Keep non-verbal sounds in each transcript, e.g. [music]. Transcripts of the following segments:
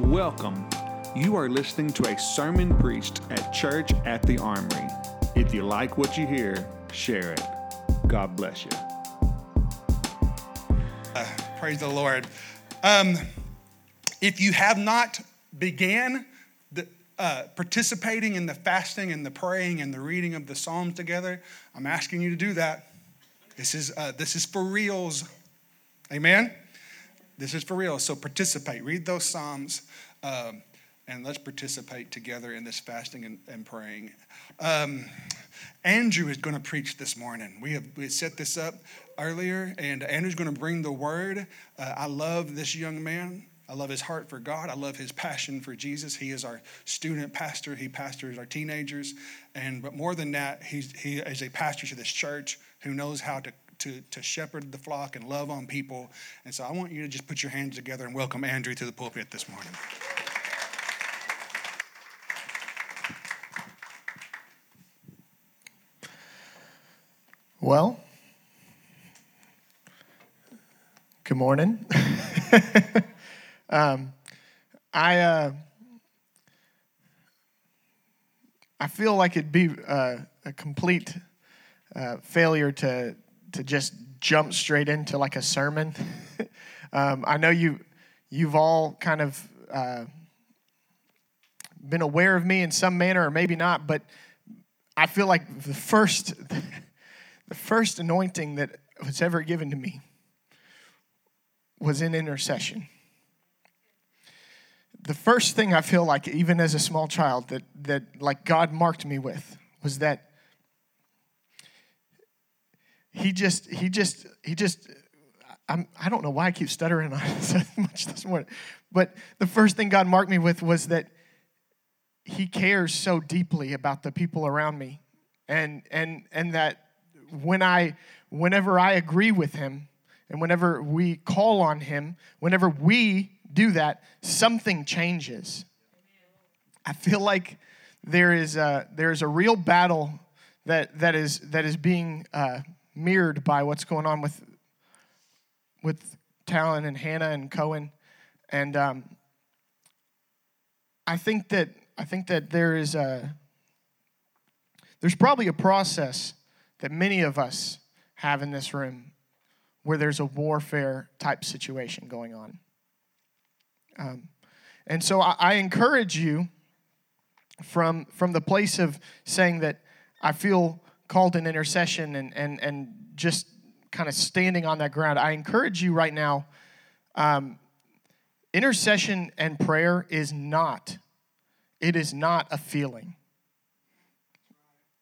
Welcome. You are listening to a sermon preached at Church at the Armory. If you like what you hear, share it. God bless you. Praise the Lord. Um, if you have not began the, uh, participating in the fasting and the praying and the reading of the Psalms together, I'm asking you to do that. This is, uh, this is for reals. Amen? This is for real. So participate. Read those Psalms. Um, and let's participate together in this fasting and, and praying. Um, Andrew is going to preach this morning. We have we set this up earlier, and Andrew's going to bring the word. Uh, I love this young man. I love his heart for God. I love his passion for Jesus. He is our student pastor. He pastors our teenagers, and but more than that, he's he is a pastor to this church who knows how to to, to shepherd the flock and love on people. And so I want you to just put your hands together and welcome Andrew to the pulpit this morning. Well, good morning. [laughs] um, I uh, I feel like it'd be uh, a complete uh, failure to to just jump straight into like a sermon. [laughs] um, I know you you've all kind of uh, been aware of me in some manner, or maybe not, but I feel like the first. [laughs] The first anointing that was ever given to me was in intercession. The first thing I feel like, even as a small child, that, that like God marked me with was that he just, he just, he just, I'm, I don't know why I keep stuttering on [laughs] so much this morning, but the first thing God marked me with was that he cares so deeply about the people around me and and and that when I, whenever I agree with him, and whenever we call on him, whenever we do that, something changes. I feel like there is a, there is a real battle that, that, is, that is being uh, mirrored by what's going on with, with Talon and Hannah and Cohen. And um, I think that I think that there is a there's probably a process that many of us have in this room where there's a warfare type situation going on. Um, and so I, I encourage you from, from the place of saying that I feel called an intercession and, and, and just kind of standing on that ground, I encourage you right now. Um, intercession and prayer is not, it is not a feeling.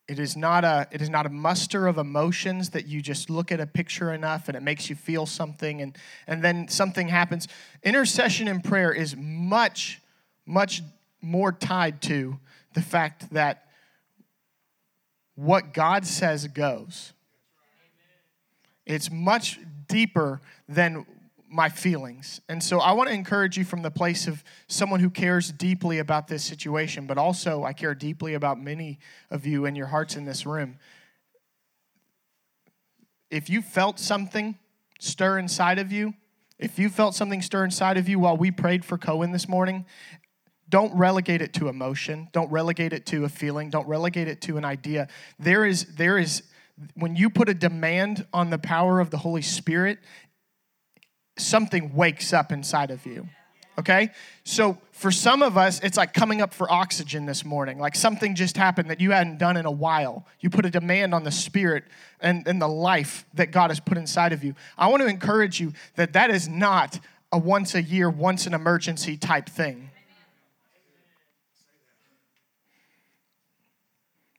It is not a it is not a muster of emotions that you just look at a picture enough and it makes you feel something and and then something happens. Intercession and prayer is much much more tied to the fact that what God says goes. It's much deeper than my feelings. And so I want to encourage you from the place of someone who cares deeply about this situation, but also I care deeply about many of you and your hearts in this room. If you felt something stir inside of you, if you felt something stir inside of you while we prayed for Cohen this morning, don't relegate it to emotion. Don't relegate it to a feeling. Don't relegate it to an idea. There is, there is, when you put a demand on the power of the Holy Spirit, something wakes up inside of you. Okay? So for some of us, it's like coming up for oxygen this morning. Like something just happened that you hadn't done in a while. You put a demand on the spirit and, and the life that God has put inside of you. I want to encourage you that that is not a once a year, once an emergency type thing.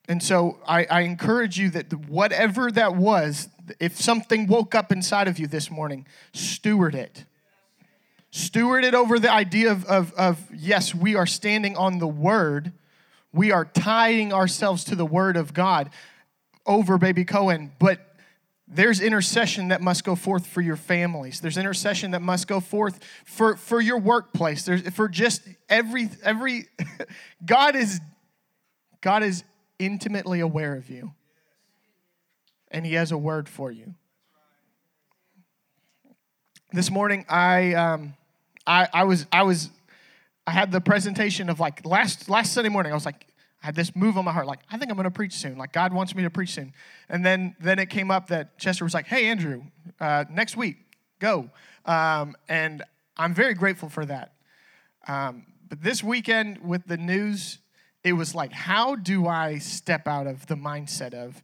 And so I, I encourage you that whatever that was, if something woke up inside of you this morning, steward it. Steward it over the idea of, of, of, yes, we are standing on the word. We are tying ourselves to the word of God over baby Cohen, but there's intercession that must go forth for your families. There's intercession that must go forth for, for your workplace. There's for just every every [laughs] God is God is intimately aware of you and He has a word for you. This morning, I, um, I, I was, I was, I had the presentation of like last last Sunday morning. I was like, I had this move on my heart, like I think I'm going to preach soon. Like God wants me to preach soon. And then then it came up that Chester was like, Hey Andrew, uh, next week go. Um, and I'm very grateful for that. Um, but this weekend with the news, it was like, how do I step out of the mindset of,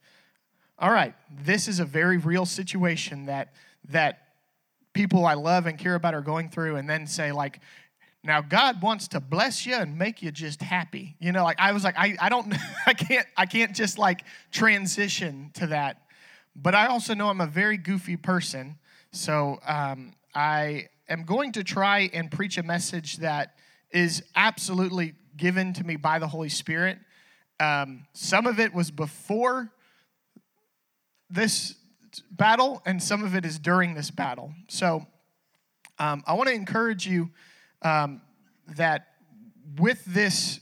all right, this is a very real situation that that people I love and care about are going through, and then say like, now God wants to bless you and make you just happy. You know, like I was like, I, I don't, [laughs] I can't, I can't just like transition to that. But I also know I'm a very goofy person, so um, I am going to try and preach a message that is absolutely given to me by the Holy Spirit. Um, some of it was before this battle, and some of it is during this battle. So um, I want to encourage you um, that with this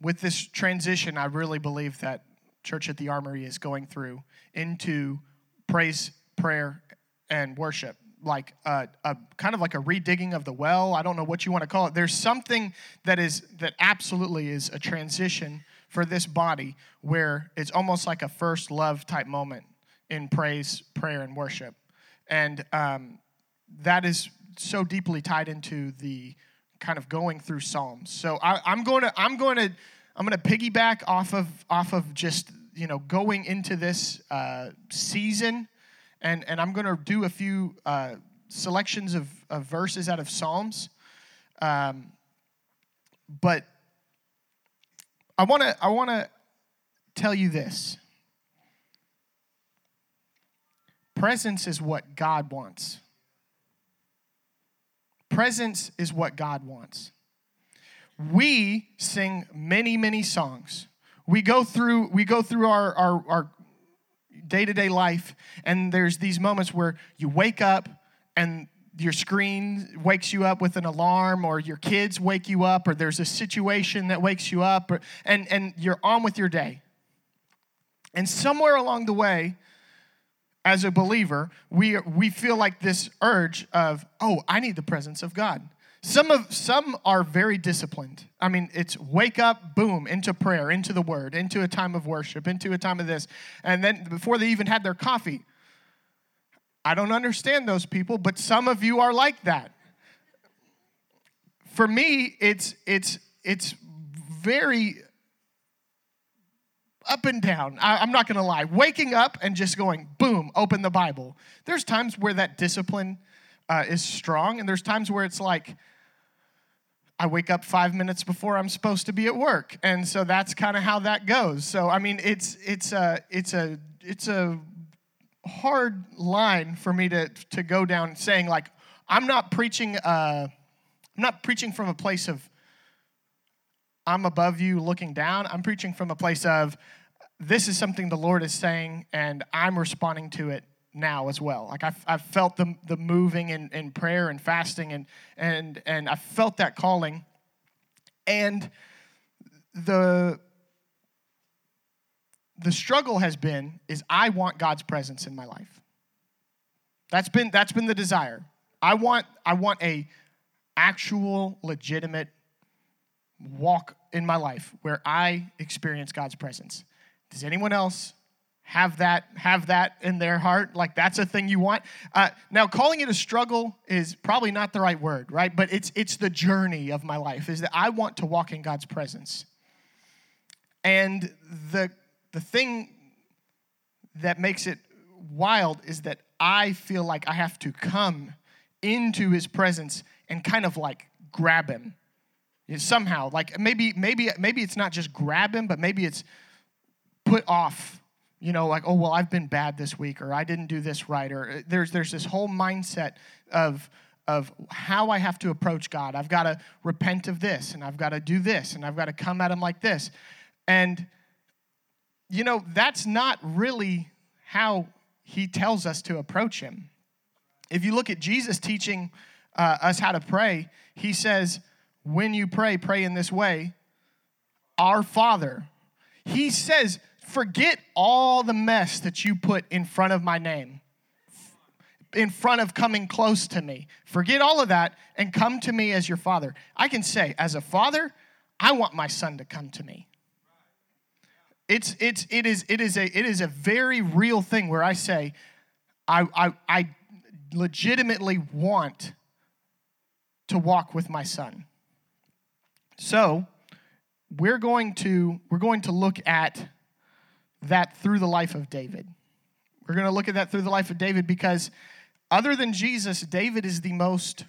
with this transition, I really believe that Church at the Armory is going through into praise, prayer, and worship like a, a, kind of like a redigging of the well. I don't know what you want to call it. There's something that is that absolutely is a transition for this body where it's almost like a first love type moment in praise, prayer, and worship, and um, that is so deeply tied into the kind of going through Psalms. So I, I'm going to I'm going to I'm going to piggyback off of off of just you know going into this uh, season and, and I'm going to do a few uh, selections of, of verses out of Psalms. Um, but I want to I want to tell you this. Presence is what God wants. Presence is what God wants. We sing many, many songs. We go through, we go through our, our, our day to day life, and there's these moments where you wake up and your screen wakes you up with an alarm, or your kids wake you up, or there's a situation that wakes you up, or, and, and you're on with your day. And somewhere along the way, as a believer, we, we feel like this urge of, oh, I need the presence of God. Some of some are very disciplined. I mean, it's wake up, boom, into prayer, into the word, into a time of worship, into a time of this. And then before they even had their coffee. I don't understand those people, but some of you are like that. For me, it's it's it's very up and down. I, am not gonna lie. Waking up and just going, boom, open the Bible. There's times where that discipline uh, is strong, and there's times where it's like, I wake up five minutes before I'm supposed to be at work, and so that's kind of how that goes. So I mean, it's it's a it's a it's a hard line for me to to go down saying like I'm not preaching uh, I'm not preaching from a place of I'm above you looking down. I'm preaching from a place of this is something the Lord is saying, and I'm responding to it now as well. Like I've, I've felt the, the moving in, in prayer and fasting, and, and, and I felt that calling. And the, the struggle has been is I want God's presence in my life. That's been, that's been the desire. I want, I want a actual, legitimate walk in my life where I experience God's presence. Does anyone else have that have that in their heart like that's a thing you want. Uh, now calling it a struggle is probably not the right word right? But it's it's the journey of my life is that i want to walk in god's presence. And the the thing that makes it wild is that i feel like i have to come into his presence and kind of like grab him. Somehow like maybe maybe maybe it's not just grab him but maybe it's put off you know, like, oh, well, I've been bad this week, or I didn't do this right, or uh, there's, there's this whole mindset of, of how I have to approach God. I've got to repent of this, and I've got to do this, and I've got to come at Him like this. And, you know, that's not really how He tells us to approach Him. If you look at Jesus teaching uh, us how to pray, He says, when you pray, pray in this way Our Father. He says, Forget all the mess that you put in front of my name. in front of coming close to me. Forget all of that and come to me as your father. I can say, as a father, I want my son to come to me. It's, it's, it, is, it, is a, it is a very real thing where I say, I, I, I legitimately want to walk with my son. So, we're going to we're going to look at that through the life of David. We're going to look at that through the life of David because other than Jesus, David is the most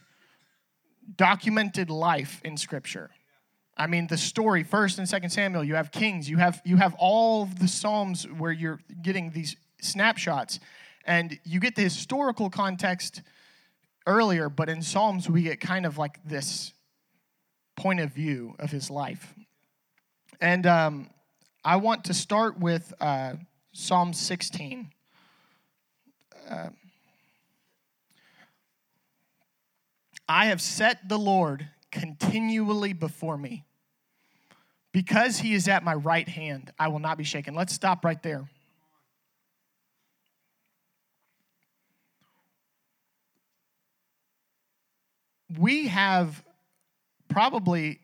documented life in scripture. I mean, the story, first and second Samuel, you have kings, you have you have all the Psalms where you're getting these snapshots. And you get the historical context earlier, but in Psalms we get kind of like this point of view of his life. And um, I want to start with uh, Psalm 16. Uh, I have set the Lord continually before me. Because he is at my right hand, I will not be shaken. Let's stop right there. We have probably,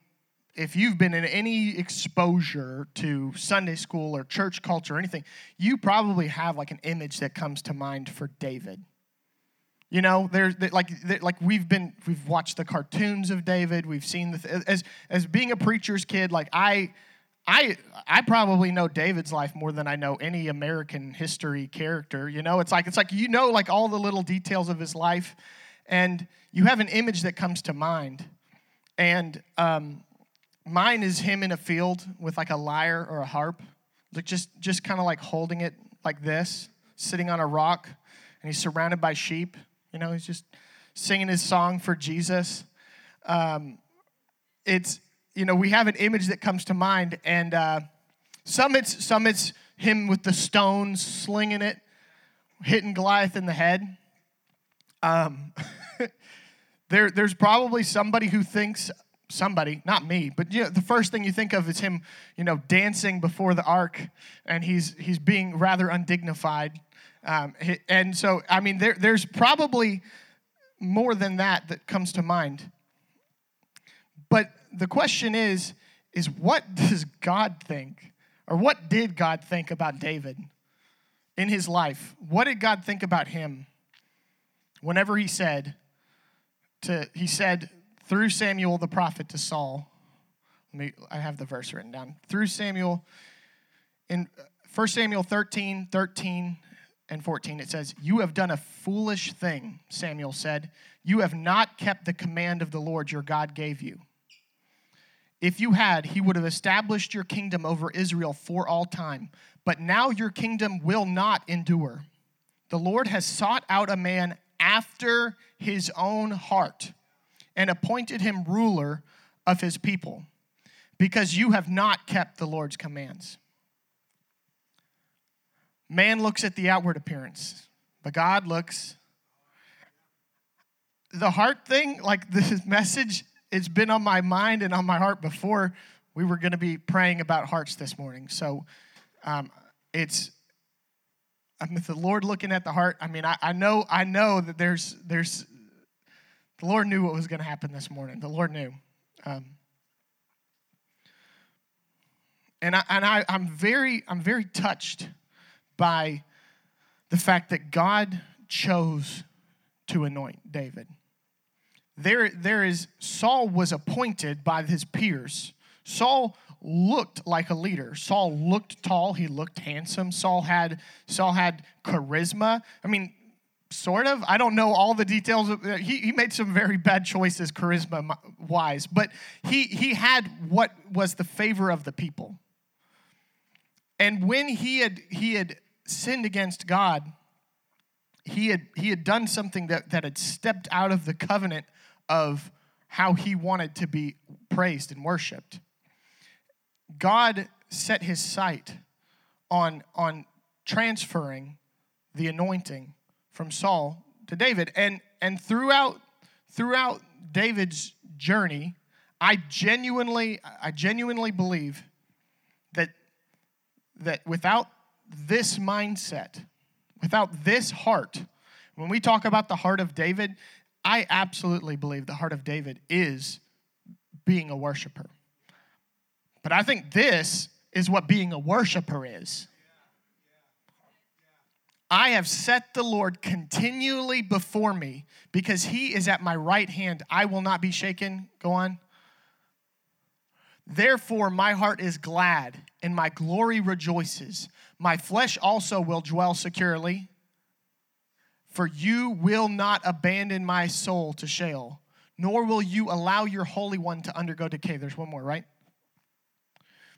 if you've been in any exposure to Sunday school or church culture or anything, you probably have like an image that comes to mind for David. You know, there's like like we've been we've watched the cartoons of David. We've seen the as as being a preacher's kid. Like I, I I probably know David's life more than I know any American history character. You know, it's like it's like you know like all the little details of his life, and you have an image that comes to mind. And um, mine is him in a field with like a lyre or a harp, like just just kind of like holding it like this, sitting on a rock, and he's surrounded by sheep you know, he's just singing his song for Jesus. Um, it's, you know, we have an image that comes to mind, and uh, some it's some it's him with the stone slinging it, hitting Goliath in the head. Um, [laughs] there, there's probably somebody who thinks somebody, not me, but you know, the first thing you think of is him, you know, dancing before the ark, and he's he's being rather undignified. Um, and so, I mean, there, there's probably more than that that comes to mind. But the question is, is what does God think? Or what did God think about David in his life? What did God think about him whenever he said to he said through Samuel the prophet to Saul. Let me I have the verse written down. Through Samuel in uh, 1 Samuel 13, 13 and 14, it says, You have done a foolish thing, Samuel said. You have not kept the command of the Lord your God gave you. If you had, he would have established your kingdom over Israel for all time. But now your kingdom will not endure. The Lord has sought out a man after his own heart and appointed him ruler of his people because you have not kept the Lord's commands. Man looks at the outward appearance, but God looks. The heart thing, like [laughs] this message, it's been on my mind and on my heart before we were going to be praying about hearts this morning. So um, it's I mean, the Lord looking at the heart. I mean, I, I know I know that there's there's the Lord knew what was going to happen this morning. The Lord knew. Um, and I, and I, I'm very I'm very touched by the fact that God chose to anoint David. There, there is, Saul was appointed by his peers. Saul looked like a leader. Saul looked tall, he looked handsome. Saul had, Saul had charisma. I mean, sort of. I don't know all the details. Of, uh, he, he made some very bad choices charisma wise, but he, he had what was the favor of the people. And when he had, he had sinned against God, he had, he had done something that, that had stepped out of the covenant of how he wanted to be praised and worshiped. God set his sight on, on transferring the anointing from Saul to David. And, and throughout, throughout David's journey, I genuinely, I genuinely believe that, that without this mindset, without this heart, When we talk about the heart of David, I absolutely believe the heart of David is being a worshiper. But I think this is what being a worshiper is. I have set the Lord continually before me because he is at my right hand. I will not be shaken. Go on. Therefore, my heart is glad and my glory rejoices. My flesh also will dwell securely, for you will not abandon my soul to Sheol, nor will you allow your Holy One to undergo decay. There's one more, right?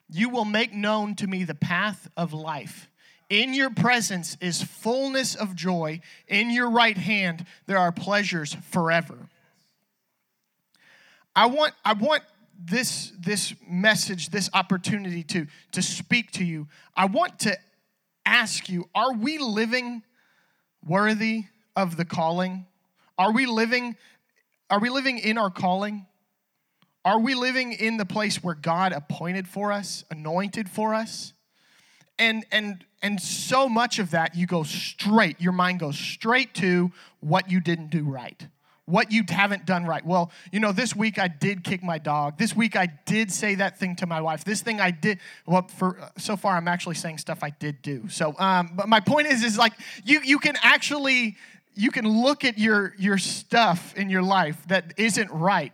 You will make known to me the path of life. In your presence is fullness of joy. In your right hand there are pleasures forever. I want, I want this, this message, this opportunity to, to speak to you. I want to ask you are we living worthy of the calling? Are we living, are we living in our calling? Are we living in the place where God appointed for us, anointed for us? And and and so much of that you go straight, your mind goes straight to what you didn't do right. What you haven't done right. Well, you know, this week I did kick my dog. This week I did say that thing to my wife. This thing I did. Well, for so far I'm actually saying stuff I did do. So, um, but my point is, is like you you can actually you can look at your your stuff in your life that isn't right,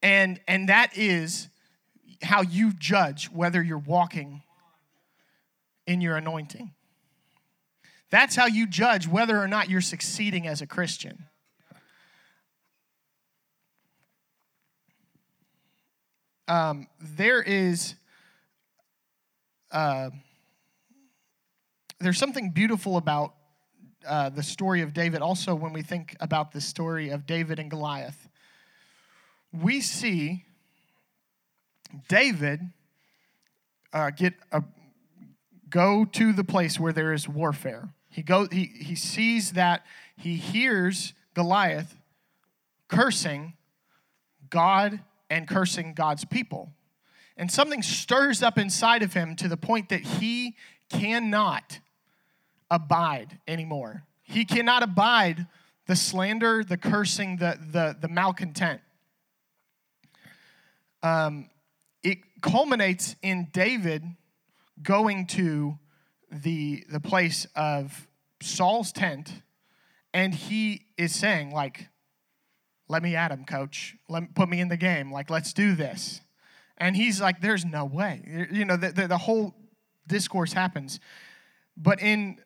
and and that is how you judge whether you're walking in your anointing. That's how you judge whether or not you're succeeding as a Christian. Um, there is uh, there's something beautiful about uh, the story of David. Also, when we think about the story of David and Goliath, we see David uh, get a go to the place where there is warfare. He, go, he, he sees that, he hears Goliath cursing God and cursing God's people. And something stirs up inside of him to the point that he cannot abide anymore. He cannot abide the slander, the cursing, the, the, the malcontent. Um, it culminates in David going to the, the place of Saul's tent, and he is saying, like, let me at him, coach. Let me, put me in the game. Like, let's do this. And he's like, there's no way. You know, the, the, the whole discourse happens. But in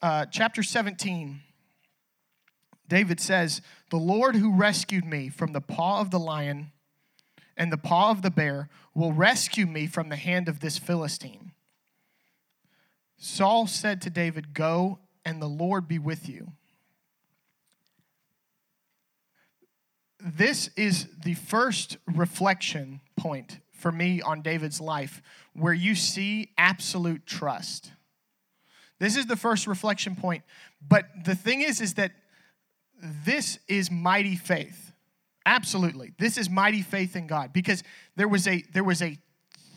uh, chapter 17, David says, The Lord who rescued me from the paw of the lion and the paw of the bear will rescue me from the hand of this Philistine. Saul said to David, Go, and the Lord be with you. This is the first reflection point for me on David's life where you see absolute trust. This is the first reflection point. But the thing is, is that this is mighty faith. Absolutely. This is mighty faith in God because there was a there was a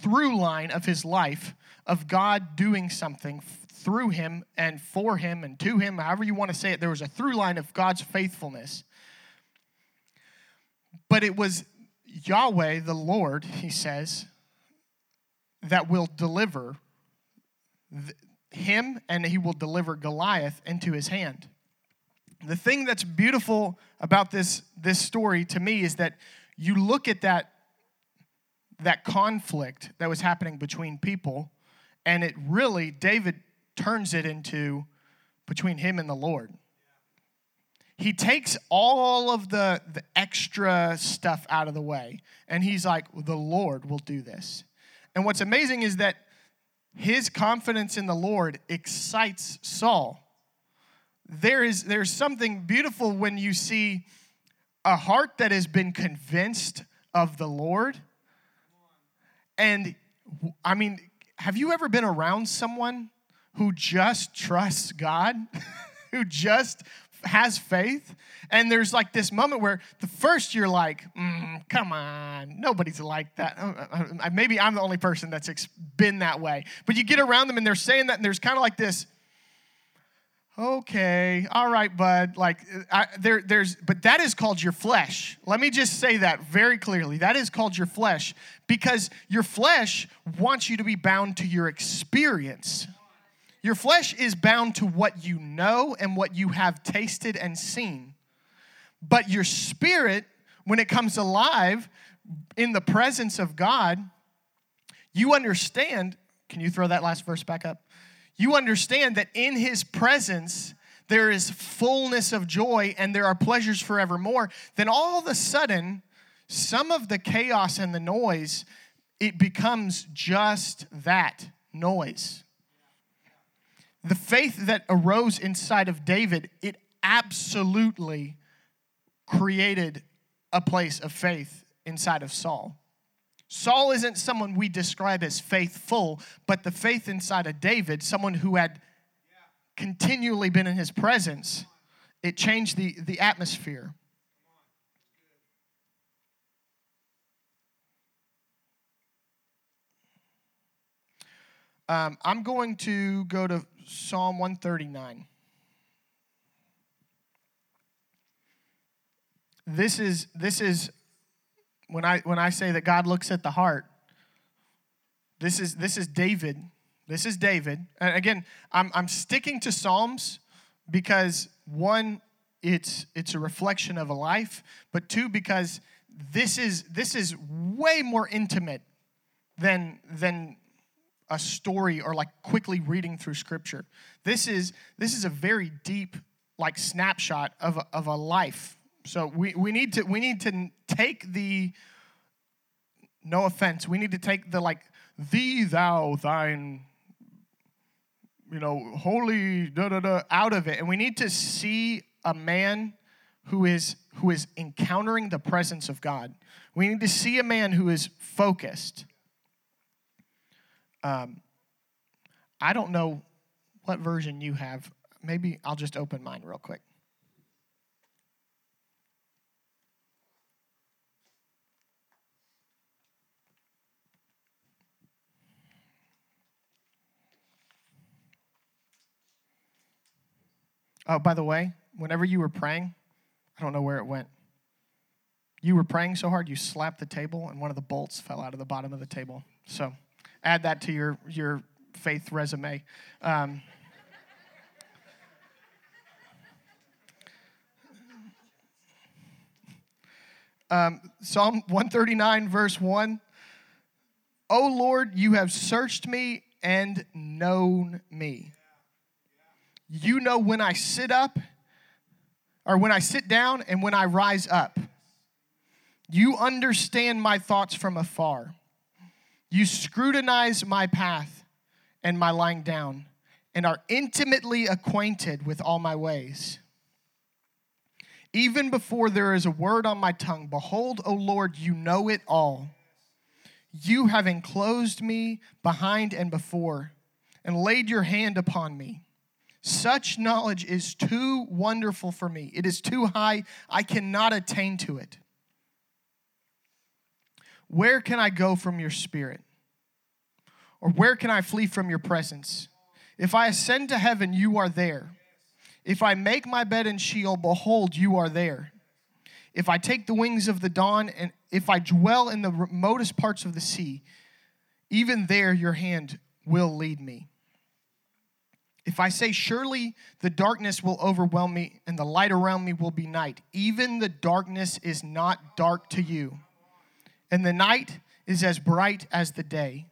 through line of his life of God doing something through him and for him and to him, however you want to say it. There was a through line of God's faithfulness. But it was Yahweh, the Lord, he says, that will deliver him and he will deliver Goliath into his hand the thing that's beautiful about this, this story to me is that you look at that, that conflict that was happening between people, and it really, David turns it into between him and the Lord. He takes all of the, the extra stuff out of the way, and he's like, The Lord will do this. And what's amazing is that his confidence in the Lord excites Saul there is there's something beautiful when you see a heart that has been convinced of the Lord. And I mean, have you ever been around someone who just trusts God, [laughs] who just has faith? And there's like this moment where the first you're like, mm, come on, nobody's like that. Uh, uh, uh, maybe I'm the only person that's been that way. But you get around them and they're saying that, and there's kind of like this okay, all right, bud. Like I, there, there's, but that is called your flesh. Let me just say that very clearly. That is called your flesh because your flesh wants you to be bound to your experience. Your flesh is bound to what you know and what you have tasted and seen. But your spirit, when it comes alive in the presence of God, you understand. Can you throw that last verse back up? You understand that in his presence there is fullness of joy and there are pleasures forevermore, then all of a sudden, some of the chaos and the noise, it becomes just that noise. The faith that arose inside of David, it absolutely created a place of faith inside of Saul. Saul isn't someone we describe as faithful, but the faith inside of David, someone who had continually been in his presence, it changed the, the atmosphere. Um, I'm going to go to Psalm 139. This is, this is when I when I say that God looks at the heart, this is this is David. This is David. And again, I'm I'm sticking to Psalms because one, it's it's a reflection of a life, but two, because this is this is way more intimate than than a story or like quickly reading through scripture. This is this is a very deep like snapshot of a, of a life so we, we need to we need to take the no offense, we need to take the like thee thou thine you know holy da da da out of it and we need to see a man who is who is encountering the presence of God. We need to see a man who is focused. Um, I don't know what version you have. Maybe I'll just open mine real quick. Oh, by the way, whenever you were praying, I don't know where it went. You were praying so hard you slapped the table and one of the bolts fell out of the bottom of the table. So add that to your, your faith resume. Um, um, Psalm 139, verse 1. O Lord, you have searched me and known me. You know when I sit up or when I sit down and when I rise up. You understand my thoughts from afar. You scrutinize my path and my lying down and are intimately acquainted with all my ways. Even before there is a word on my tongue, behold, O Lord, you know it all. You have enclosed me behind and before and laid your hand upon me. Such knowledge is too wonderful for me. It is too high. I cannot attain to it. Where can I go from your spirit? Or where can I flee from your presence? If I ascend to heaven, you are there. If I make my bed in Sheol, behold, you are there. If I take the wings of the dawn, and if I dwell in the remotest parts of the sea, even there your hand will lead me. If I say, Surely the darkness will overwhelm me and the light around me will be night, even the darkness is not dark to you, and the night is as bright as the day.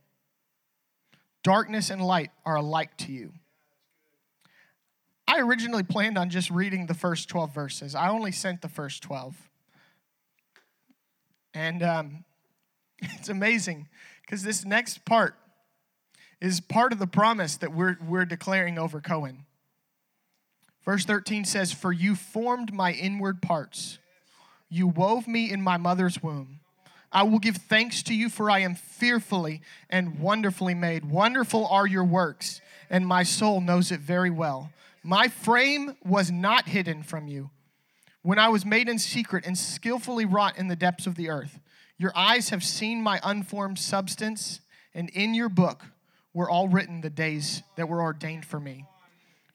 Darkness and light are alike to you. I originally planned on just reading the first 12 verses. I only sent the first 12. And um, [laughs] it's amazing because this next part is part of the promise that we're, we're declaring over Cohen. Verse 13 says, For you formed my inward parts, you wove me in my mother's womb. I will give thanks to you, for I am fearfully and wonderfully made. Wonderful are your works, and my soul knows it very well. My frame was not hidden from you when I was made in secret and skillfully wrought in the depths of the earth. Your eyes have seen my unformed substance, and in your book were all written the days that were ordained for me,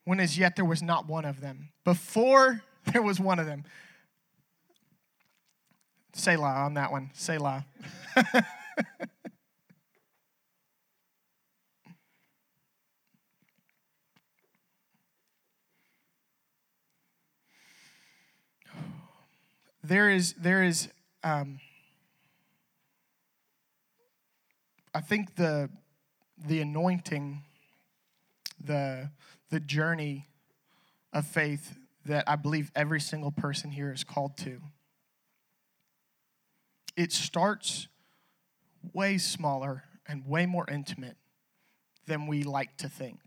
when as yet there was not one of them. Before [laughs] there was one of them. Selah on that one. Selah. [laughs] there is there is um, I think the the anointing, the the journey of faith that I believe every single person here is called to. It starts way smaller and way more intimate than we like to think.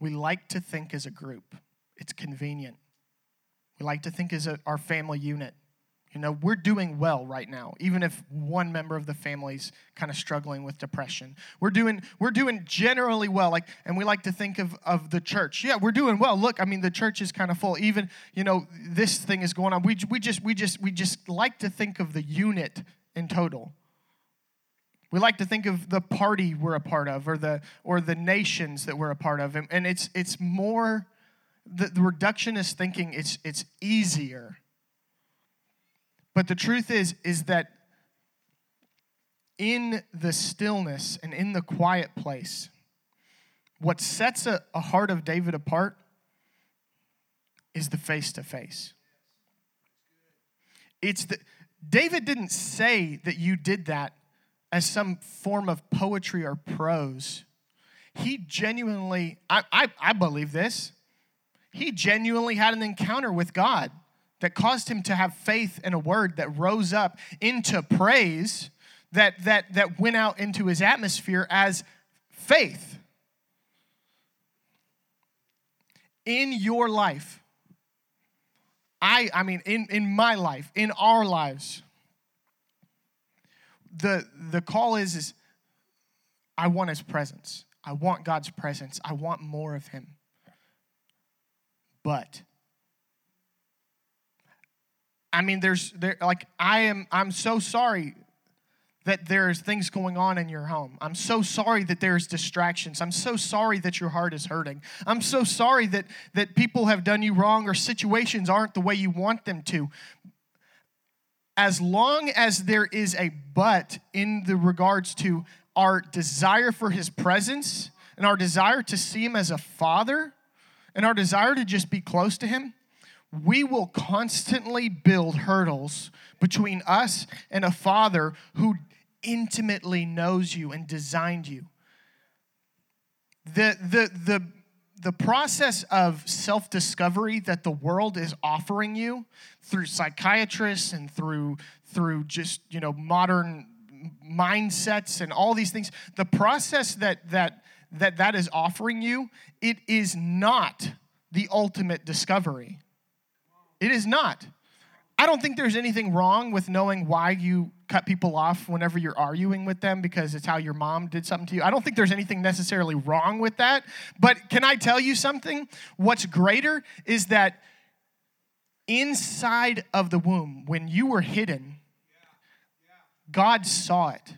We like to think as a group. It's convenient. We like to think as a, our family unit. You know, we're doing well right now, even if one member of the family's kind of struggling with depression. We're doing we're doing generally well. Like, and we like to think of, of the church. Yeah, we're doing well. Look, I mean, the church is kind of full. Even, you know, this thing is going on. We, we just we just we just like to think of the unit in total. We like to think of the party we're a part of or the or the nations that we're a part of. And, and it's it's more the, the reductionist thinking, it's it's easier but the truth is, is that in the stillness and in the quiet place, what sets a, a heart of David apart is the face to face. It's the David didn't say that you did that as some form of poetry or prose. He genuinely, I, I, I believe this, he genuinely had an encounter with God that caused him to have faith in a word that rose up into praise that, that, that went out into his atmosphere as faith. In your life, I, I mean, in, in my life, in our lives, the, the call is, is I want his presence. I want God's presence. I want more of him. But I mean, there's there like I am I'm so sorry that there's things going on in your home. I'm so sorry that there's distractions. I'm so sorry that your heart is hurting. I'm so sorry that that people have done you wrong or situations aren't the way you want them to. As long as there is a but in the regards to our desire for his presence and our desire to see him as a father and our desire to just be close to him, we will constantly build hurdles between us and a father who intimately knows you and designed you. The, the, the, the process of self discovery that the world is offering you through psychiatrists and through, through just you know modern mindsets and all these things the process that that that that is offering you it is not the ultimate discovery it is not. I don't think there's anything wrong with knowing why you cut people off whenever you're arguing with them because it's how your mom did something to you. I don't think there's anything necessarily wrong with that. But can I tell you something? What's greater is that inside of the womb, when you were hidden, God saw it.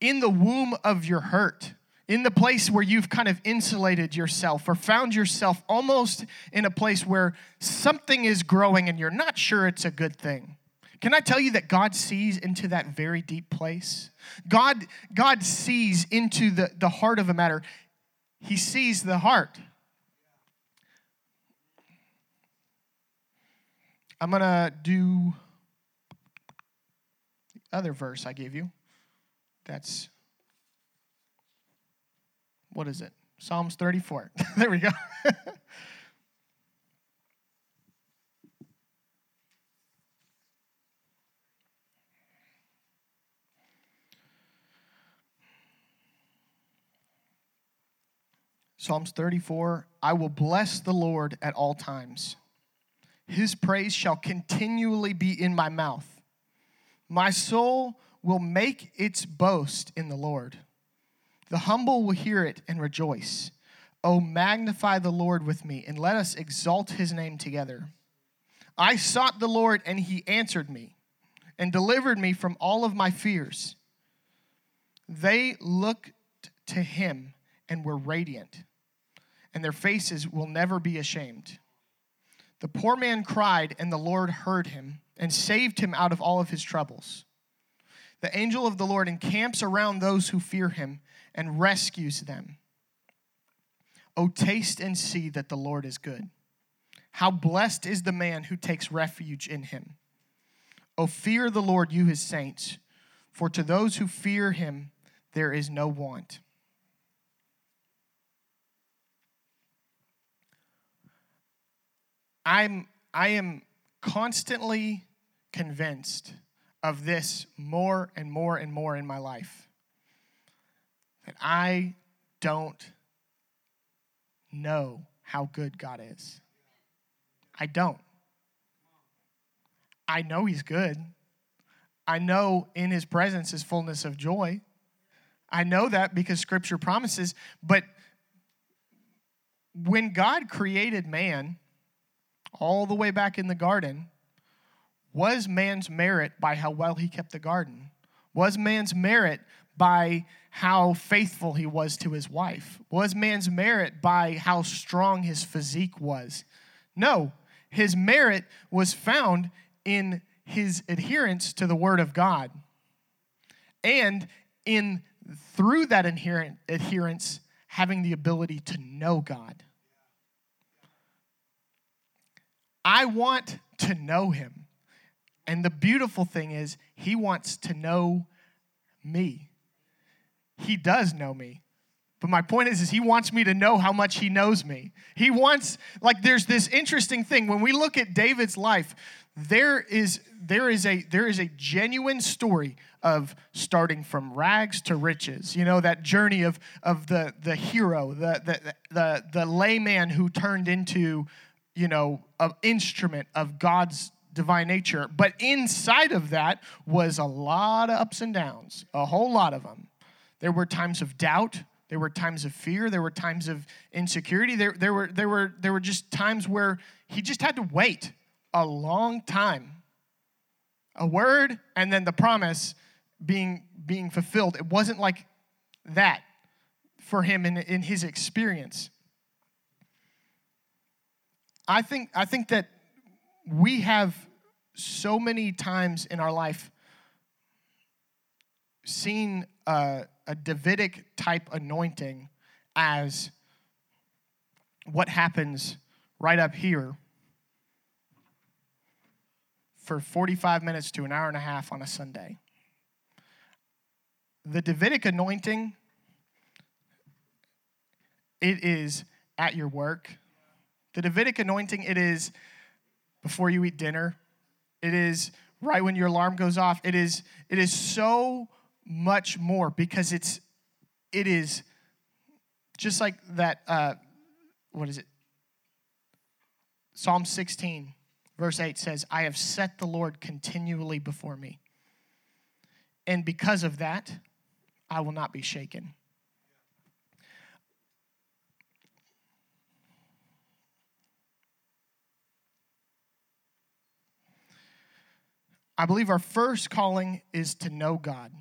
In the womb of your hurt, in the place where you've kind of insulated yourself or found yourself almost in a place where something is growing and you're not sure it's a good thing. Can I tell you that God sees into that very deep place? God, God sees into the, the heart of a matter. He sees the heart. I'm going to do the other verse I gave you. That's what is it? Psalms 34. [laughs] there we go. [laughs] Psalms 34 I will bless the Lord at all times. His praise shall continually be in my mouth. My soul will make its boast in the Lord. The humble will hear it and rejoice. Oh, magnify the Lord with me, and let us exalt his name together. I sought the Lord, and he answered me and delivered me from all of my fears. They looked to him and were radiant, and their faces will never be ashamed. The poor man cried, and the Lord heard him and saved him out of all of his troubles. The angel of the Lord encamps around those who fear him and rescues them. Oh, taste and see that the Lord is good. How blessed is the man who takes refuge in him. Oh, fear the Lord, you his saints, for to those who fear him there is no want. I'm, I am constantly convinced of this more and more and more in my life. That I don't know how good God is. I don't. I know He's good. I know in His presence is fullness of joy. I know that because Scripture promises, but when God created man, all the way back in the garden, was man's merit by how well he kept the garden? Was man's merit by how faithful he was to his wife? Was man's merit by how strong his physique was? No, his merit was found in his adherence to the word of God. And in through that inherent adherence having the ability to know God. I want to know him. And the beautiful thing is, he wants to know me. He does know me. But my point is, is he wants me to know how much he knows me. He wants, like, there's this interesting thing. When we look at David's life, there is there is a there is a genuine story of starting from rags to riches you know that journey of of the the hero the the the, the layman who turned into you know, an instrument of God's divine nature. But inside of that was a lot of ups and downs, a whole lot of them. There were times of doubt. There were times of fear. There were times of insecurity. There, there, were, there, were, there were just times where he just had to wait a long time. A word and then the promise being, being fulfilled. It wasn't like that for him in, in his experience. I think, I think that we have so many times in our life seen a, a Davidic type anointing as what happens right up here for 45 minutes to an hour and a half on a Sunday. The Davidic anointing, it is at your work, the Davidic anointing, it is before you eat dinner. It is right when your alarm goes off. It is, it is so much more because it's, it is just like that, uh, what is it? Psalm 16, verse 8 says, I have set the Lord continually before me. And because of that, I will not be shaken. I believe our first calling is to know God.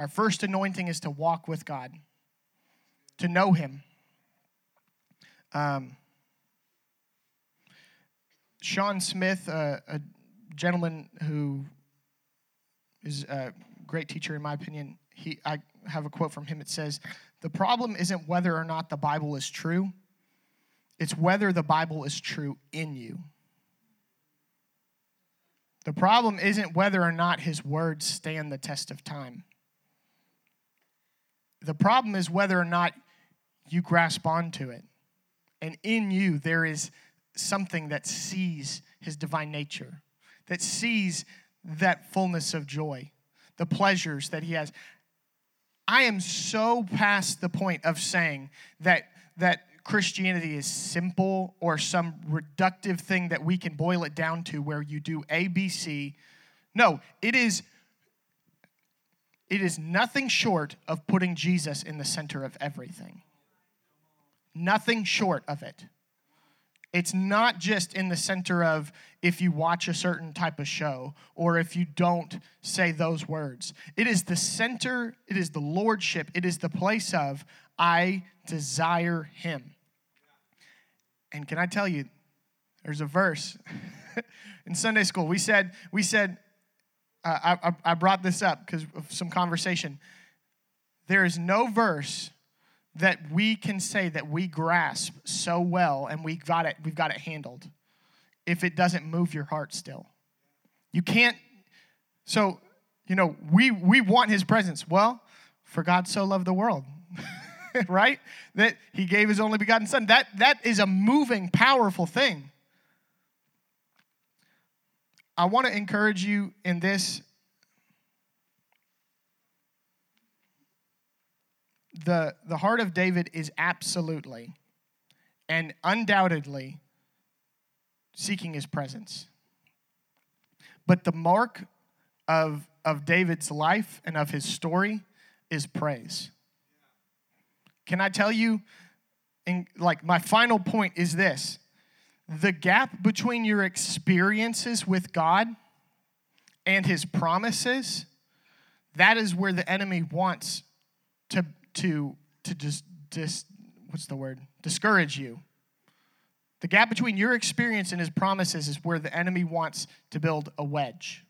Our first anointing is to walk with God, to know Him. Um, Sean Smith, uh, a gentleman who is a great teacher, in my opinion, he, I have a quote from him. It says, The problem isn't whether or not the Bible is true, it's whether the Bible is true in you. The problem isn't whether or not his words stand the test of time. The problem is whether or not you grasp onto it. And in you, there is something that sees his divine nature, that sees that fullness of joy, the pleasures that he has. I am so past the point of saying that, that Christianity is simple or some reductive thing that we can boil it down to where you do A, B, C. No, it is it is nothing short of putting Jesus in the center of everything. Nothing short of it. It's not just in the center of if you watch a certain type of show or if you don't say those words. It is the center, it is the lordship, it is the place of I desire him. And can I tell you, there's a verse [laughs] in Sunday school. We said, we said, I, I brought this up because of some conversation. There is no verse that we can say that we grasp so well and we got it, we've got it handled if it doesn't move your heart still. You can't, so, you know, we, we want his presence. Well, for God so loved the world, [laughs] right? That he gave his only begotten son. That, that is a moving, powerful thing. I want to encourage you in this. The, the heart of David is absolutely and undoubtedly seeking his presence. But the mark of, of David's life and of his story is praise. Can I tell you, in, like, my final point is this the gap between your experiences with God and his promises, that is where the enemy wants to, to, to just, just, what's the word? Discourage you. The gap between your experience and his promises is where the enemy wants to build a wedge.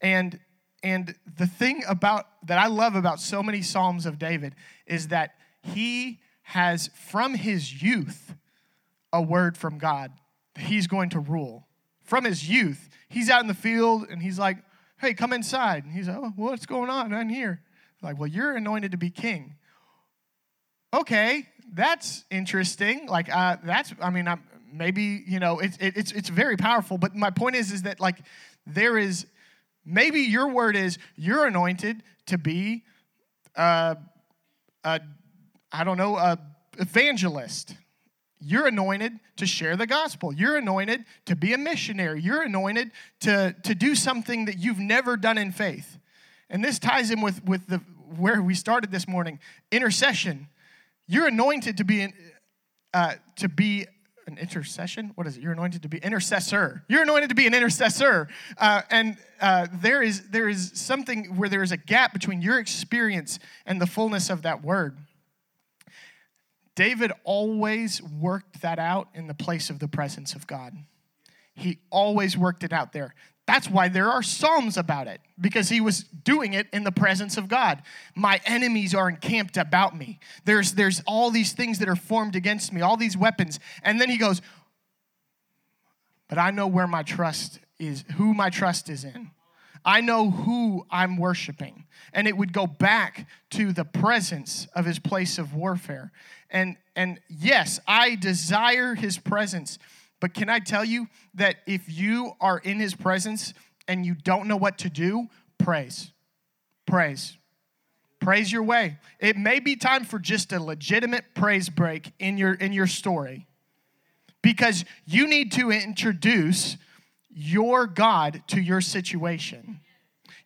And and the thing about that I love about so many Psalms of David is that he has from his youth a word from God that he's going to rule. From his youth, he's out in the field and he's like, "Hey, come inside." And he's like, "Oh, what's going on? I'm here." Like, "Well, you're anointed to be king." Okay, that's interesting. Like, uh, that's I mean, I'm, maybe you know, it's it, it's it's very powerful. But my point is, is that like there is Maybe your word is you're anointed to be, uh, a, I don't know, a evangelist. You're anointed to share the gospel. You're anointed to be a missionary. You're anointed to, to do something that you've never done in faith. And this ties in with, with the, where we started this morning intercession. You're anointed to be, uh, to be an intercession. What is it? You're anointed to be intercessor. You're anointed to be an intercessor, uh, and uh, there is there is something where there is a gap between your experience and the fullness of that word. David always worked that out in the place of the presence of God. He always worked it out there. That's why there are Psalms about it, because he was doing it in the presence of God. My enemies are encamped about me. There's, there's all these things that are formed against me, all these weapons. And then he goes, But I know where my trust is, who my trust is in. I know who I'm worshiping. And it would go back to the presence of his place of warfare. And, and yes, I desire his presence but can I tell you that if you are in his presence and you don't know what to do, praise. Praise. Praise your way. It may be time for just a legitimate praise break in your in your story. Because you need to introduce your God to your situation.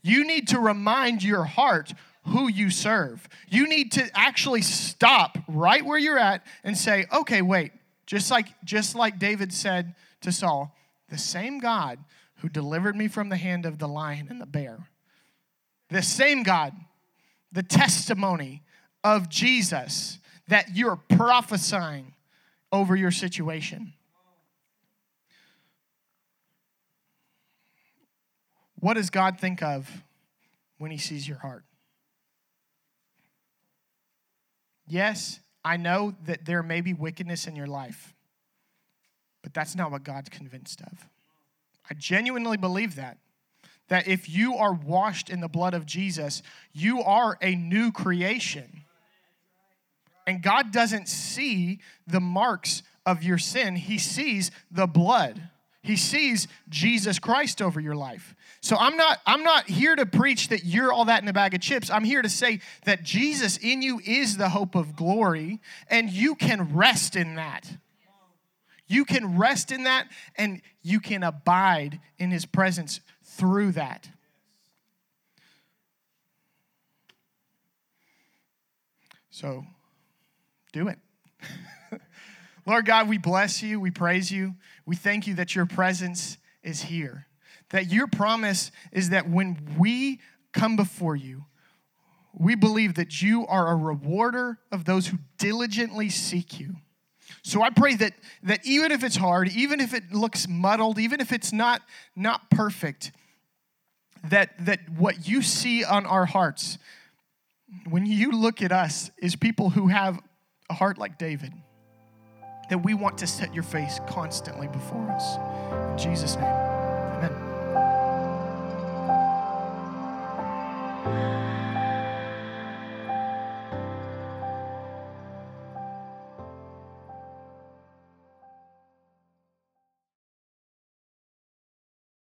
You need to remind your heart who you serve. You need to actually stop right where you're at and say, okay, wait, just like, just like David said to Saul, the same God who delivered me from the hand of the lion and the bear, the same God, the testimony of Jesus that you're prophesying over your situation. What does God think of when he sees your heart? Yes, I know that there may be wickedness in your life, but that's not what God's convinced of. I genuinely believe that. That if you are washed in the blood of Jesus, you are a new creation. And God doesn't see the marks of your sin, He sees the blood. He sees Jesus Christ over your life. So I'm not I'm not here to preach that you're all that in a bag of chips. I'm here to say that Jesus in you is the hope of glory and you can rest in that. You can rest in that and you can abide in his presence through that. So do it. Lord God, we bless you. We praise you. We thank you that your presence is here. That your promise is that when we come before you, we believe that you are a rewarder of those who diligently seek you. So I pray that, that even if it's hard, even if it looks muddled, even if it's not, not perfect, that, that what you see on our hearts, when you look at us, is people who have a heart like David, that we want to set your face constantly before us. In Jesus' name.